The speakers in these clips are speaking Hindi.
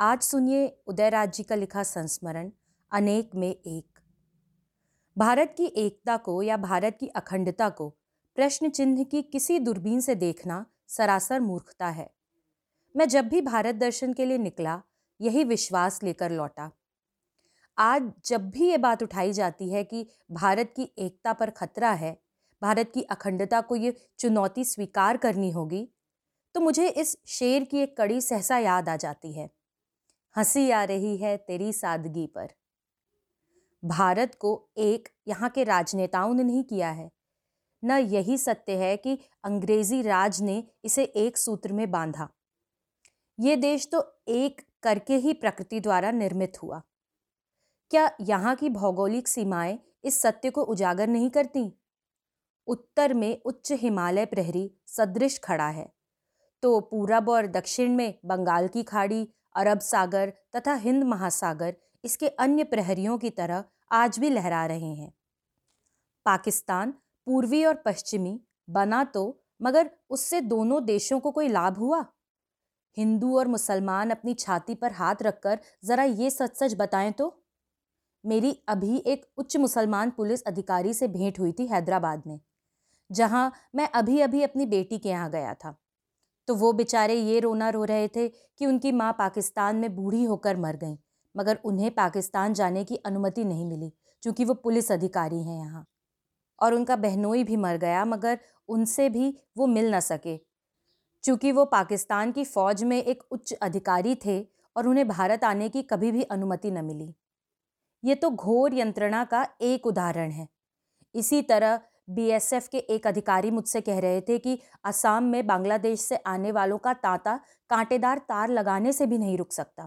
आज सुनिए उदयराज जी का लिखा संस्मरण, अनेक में एक। भारत की एकता को या भारत की अखंडता को प्रश्न चिन्ह की किसी दूरबीन से देखना सरासर मूर्खता है। मैं जब भी भारत दर्शन के लिए निकला, यही विश्वास लेकर लौटा। आज जब भी ये बात उठाई जाती है कि भारत की एकता पर खतरा है, भारत की अखंडता को ये चुनौती स्वीकार करनी होगी तो मुझे इस शेर की एक कड़ी सहसा याद आ जाती है। हँसी आ रही है तेरी सादगी पर। भारत को एक यहाँ के राजनेताओं ने नहीं किया है। न यही सत्य है कि अंग्रेज़ी राज ने इसे एक सूत्र में बांधा। ये देश तो एक करके ही प्रकृति द्वारा निर्मित हुआ। क्या यहाँ की भौगोलिक सीमाएँ इस सत्य को उजागर नहीं करती? उत्तर में उच्च हिमालय प्रहरी सदृश खड़ा है। तो पूरब और दक्षिण में बंगाल की खाड़ी अरब सागर तथा हिंद महासागर, इसके अन्य प्रहरियों की तरह आज भी लहरा रहे हैं। पाकिस्तान, पूर्वी और पश्चिमी, बना तो मगर उससे दोनों देशों को कोई लाभ हुआ? हिंदू और मुसलमान अपनी छाती पर हाथ रखकर ज़रा ये सच सच बताएँ तो? मेरी अभी एक उच्च मुसलमान पुलिस अधिकारी से भेंट हुई थी हैदराबाद में, जहाँ मैं अभी अभी अपनी बेटी के यहाँ गया था। तो वो बेचारे ये रोना रो रहे थे कि उनकी माँ पाकिस्तान में बूढ़ी होकर मर गई, मगर उन्हें पाकिस्तान जाने की अनुमति नहीं मिली क्योंकि वो पुलिस अधिकारी हैं यहाँ। और उनका बहनोई भी मर गया, मगर उनसे भी वो मिल न सके। चूँकि वो पाकिस्तान की फ़ौज में एक उच्च अधिकारी थे और उन्हें भारत आने की कभी भी अनुमति न मिली। ये तो घोर यंत्रणा का एक उदाहरण है। इसी तरह बीएसएफ के एक अधिकारी मुझसे कह रहे थे कि असम में बांग्लादेश से आने वालों का तांता कांटेदार तार लगाने से भी नहीं रुक सकता,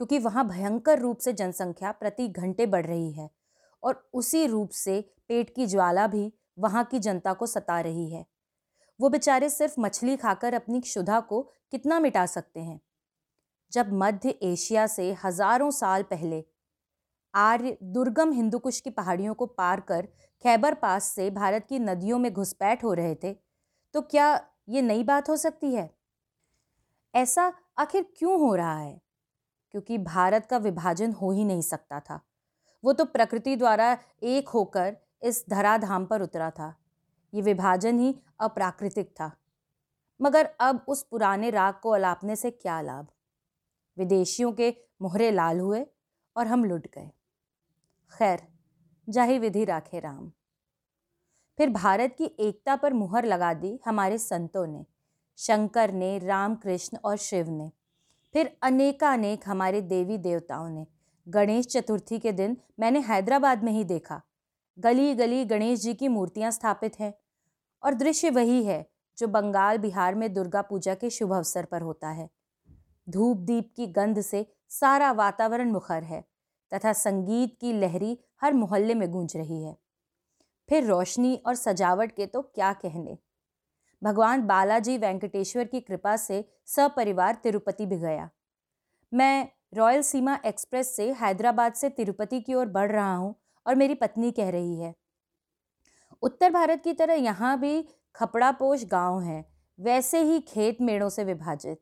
क्योंकि वहाँ भयंकर रूप से जनसंख्या प्रति घंटे बढ़ रही है और उसी रूप से पेट की ज्वाला भी वहाँ की जनता को सता रही है। वो बेचारे सिर्फ़ मछली खाकर अपनी क्षुधा को कितना मिटा सकते हैं? जब मध्य एशिया से हज़ारों साल पहले आर्य दुर्गम हिंदुकुश की पहाड़ियों को पार कर खैबर पास से भारत की नदियों में घुसपैठ हो रहे थे। तो क्या ये नई बात हो सकती है? ऐसा आखिर क्यों हो रहा है? क्योंकि भारत का विभाजन हो ही नहीं सकता था। वो तो प्रकृति द्वारा एक होकर इस धराधाम पर उतरा था। ये विभाजन ही अप्राकृतिक था। मगर अब उस पुराने राग को अलापने से क्या लाभ? विदेशियों के मोहरे लाल हुए और हम लुट गए। खैर, जाही विधि राखे राम। फिर भारत की एकता पर मुहर लगा दी हमारे संतों ने, शंकर ने, रामकृष्ण और शिव ने। फिर अनेकानेक हमारे देवी देवताओं ने। गणेश चतुर्थी के दिन मैंने हैदराबाद में ही देखा। गली गली गणेश जी की मूर्तियाँ स्थापित हैं और दृश्य वही है जो बंगाल, बिहार में दुर्गा पूजा के शुभ अवसर पर होता है। धूप दीप की गंध से सारा वातावरण मुखर है। तथा संगीत की लहरी हर मोहल्ले में गूंज रही है। फिर रोशनी और सजावट के तो क्या कहने? भगवान बालाजी वेंकटेश्वर की कृपा से सपरिवार तिरुपति भी गया। मैं रॉयल सीमा एक्सप्रेस से हैदराबाद से तिरुपति की ओर बढ़ रहा हूँ और मेरी पत्नी कह रही है, उत्तर भारत की तरह यहाँ भी खपड़ापोश गाँव हैं, वैसे ही खेत मेड़ों से विभाजित।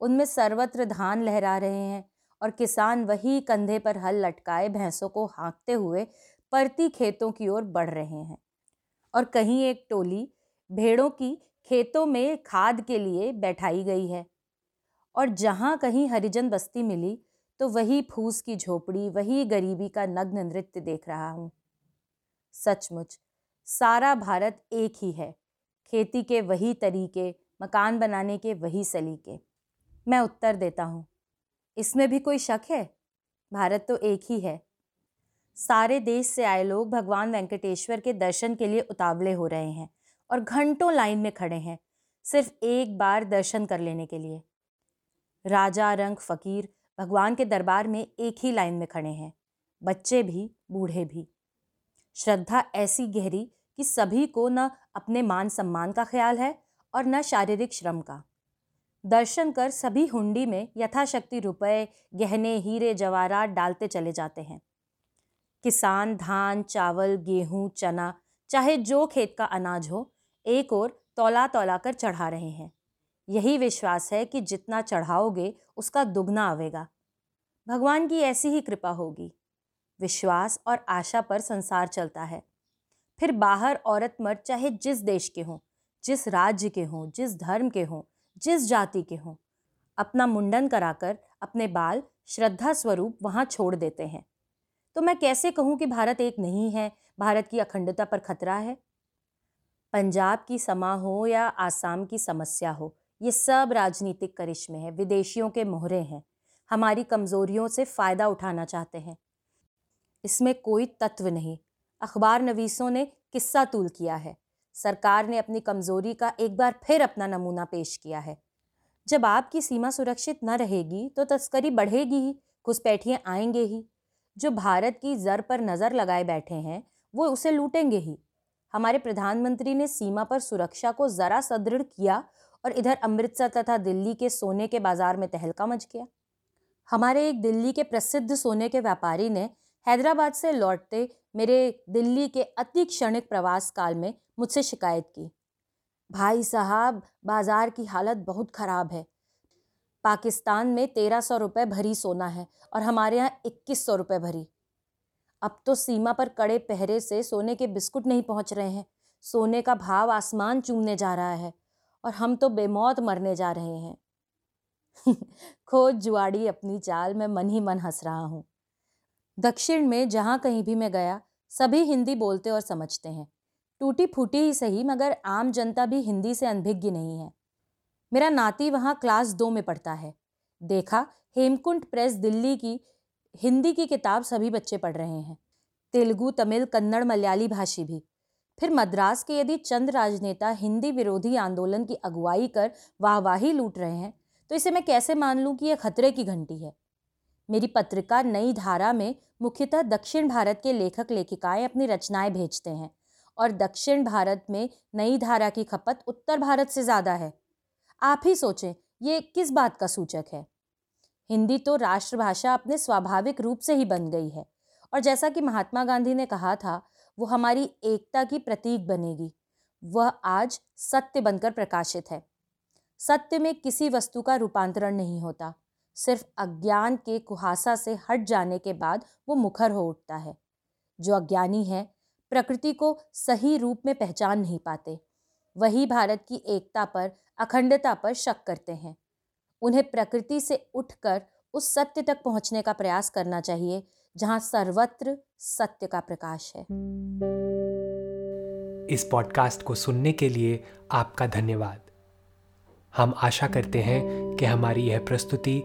उनमें सर्वत्र धान लहरा रहे हैं और किसान वही कंधे पर हल लटकाए भैंसों को हाँकते हुए परती खेतों की ओर बढ़ रहे हैं। और कहीं एक टोली भेड़ों की खेतों में खाद के लिए बैठाई गई है। और जहाँ कहीं हरिजन बस्ती मिली तो वही फूस की झोपड़ी, वही गरीबी का नग्न नृत्य देख रहा हूँ। सचमुच, सारा भारत एक ही है। खेती के वही तरीके, मकान बनाने के वही सलीके। मैं उत्तर देता हूँ। इसमें भी कोई शक है? भारत तो एक ही है। सारे देश से आए लोग भगवान वेंकटेश्वर के दर्शन के लिए उतावले हो रहे हैं और घंटों लाइन में खड़े हैं, सिर्फ़ एक बार दर्शन कर लेने के लिए। राजा रंग फकीर भगवान के दरबार में एक ही लाइन में खड़े हैं, बच्चे भी, बूढ़े भी। श्रद्धा ऐसी गहरी कि सभी को न अपने मान सम्मान का ख्याल है और न शारीरिक श्रम का। दर्शन कर सभी हुंडी में यथाशक्ति रुपए, गहने, हीरे, जवाहरात डालते चले जाते हैं। किसान, धान, चावल, गेहूँ, चना, चाहे जो खेत का अनाज हो, एक और तोला तोला कर चढ़ा रहे हैं। यही विश्वास है कि जितना चढ़ाओगे, उसका दुगना आवेगा। भगवान की ऐसी ही कृपा होगी। विश्वास और आशा पर संसार चलता है। फिर बाहर औरत मर्द चाहे जिस देश के हों, जिस राज्य के हों, जिस धर्म के हों जिस जाति के हों, अपना मुंडन कराकर अपने बाल श्रद्धा स्वरूप वहाँ छोड़ देते हैं। तो मैं कैसे कहूँ कि भारत एक नहीं है? भारत की अखंडता पर खतरा है? पंजाब की समा हो या आसाम की समस्या हो, ये सब राजनीतिक करिश्मे हैं, विदेशियों के मोहरे हैं। हमारी कमज़ोरियों से फ़ायदा उठाना चाहते हैं। इसमें कोई तत्व नहीं। अखबार नवीसों ने किस्सा तूल किया है। सरकार ने अपनी कमज़ोरी का एक बार फिर अपना नमूना पेश किया है। जब आपकी सीमा सुरक्षित न रहेगी तो तस्करी बढ़ेगी ही घुसपैठिए आएँगे ही। जो भारत की जर पर नज़र लगाए बैठे हैं, वो उसे लूटेंगे ही। हमारे प्रधानमंत्री ने सीमा पर सुरक्षा को ज़रा सदृढ़ किया और इधर अमृतसर तथा दिल्ली के सोने के बाज़ार में तहलका मच गया। हमारे एक दिल्ली के प्रसिद्ध सोने के व्यापारी ने हैदराबाद से लौटते मेरे दिल्ली के अति क्षणिक प्रवास काल में मुझसे शिकायत की। भाई साहब, बाज़ार की हालत बहुत ख़राब है। पाकिस्तान में तेरह सौ रुपये भरी सोना है और हमारे यहाँ इक्कीस सौ रुपये भरी। अब तो सीमा पर कड़े पहरे से सोने के बिस्कुट नहीं पहुँच रहे हैं। सोने का भाव आसमान चूमने जा रहा है और हम तो बेमौत मरने जा रहे हैं। खोज जुआड़ी अपनी चाल में मन ही मन हंस रहा हूँ। दक्षिण में जहाँ कहीं भी मैं गया, सभी हिंदी बोलते और समझते हैं। टूटी फूटी ही सही, मगर आम जनता भी हिंदी से अनभिज्ञ नहीं है। मेरा नाती वहाँ क्लास दो में पढ़ता है। देखा, हेमकुंट प्रेस दिल्ली की, हिंदी की किताब सभी बच्चे पढ़ रहे हैं। तेलुगु, तमिल, कन्नड़, मलयाली भाषी भी। फिर मद्रास के यदि चंद राजनेता हिंदी विरोधी आंदोलन की अगुवाई कर वाहवाही लूट रहे हैं तो इसे मैं कैसे मान लूँ कि यह खतरे की घंटी है? मेरी पत्रिका नई धारा में मुख्यतः दक्षिण भारत के लेखक लेखिकाएँ अपनी रचनाएँ भेजते हैं और दक्षिण भारत में नई धारा की खपत उत्तर भारत से ज़्यादा है। आप ही सोचें, ये किस बात का सूचक है? हिंदी तो राष्ट्रभाषा अपने स्वाभाविक रूप से ही बन गई है और जैसा कि महात्मा गांधी ने कहा था, वो हमारी एकता की प्रतीक बनेगी। वह आज सत्य बनकर प्रकाशित है। सत्य में किसी वस्तु का रूपांतरण नहीं होता। सिर्फ़ अज्ञान के कुहासा से हट जाने के बाद वो मुखर हो उठता है। जो अज्ञानी है, प्रकृति को सही रूप में पहचान नहीं पाते। वही भारत की एकता पर, अखंडता पर शक करते हैं। उन्हें प्रकृति से उठकर उस सत्य तक पहुँचने का प्रयास करना चाहिए, जहाँ सर्वत्र सत्य का प्रकाश है। इस पॉडकास्ट को सुनने के लिए आपका धन्यवाद। हम आशा करते हैं कि हमारी यह प्रस्तुति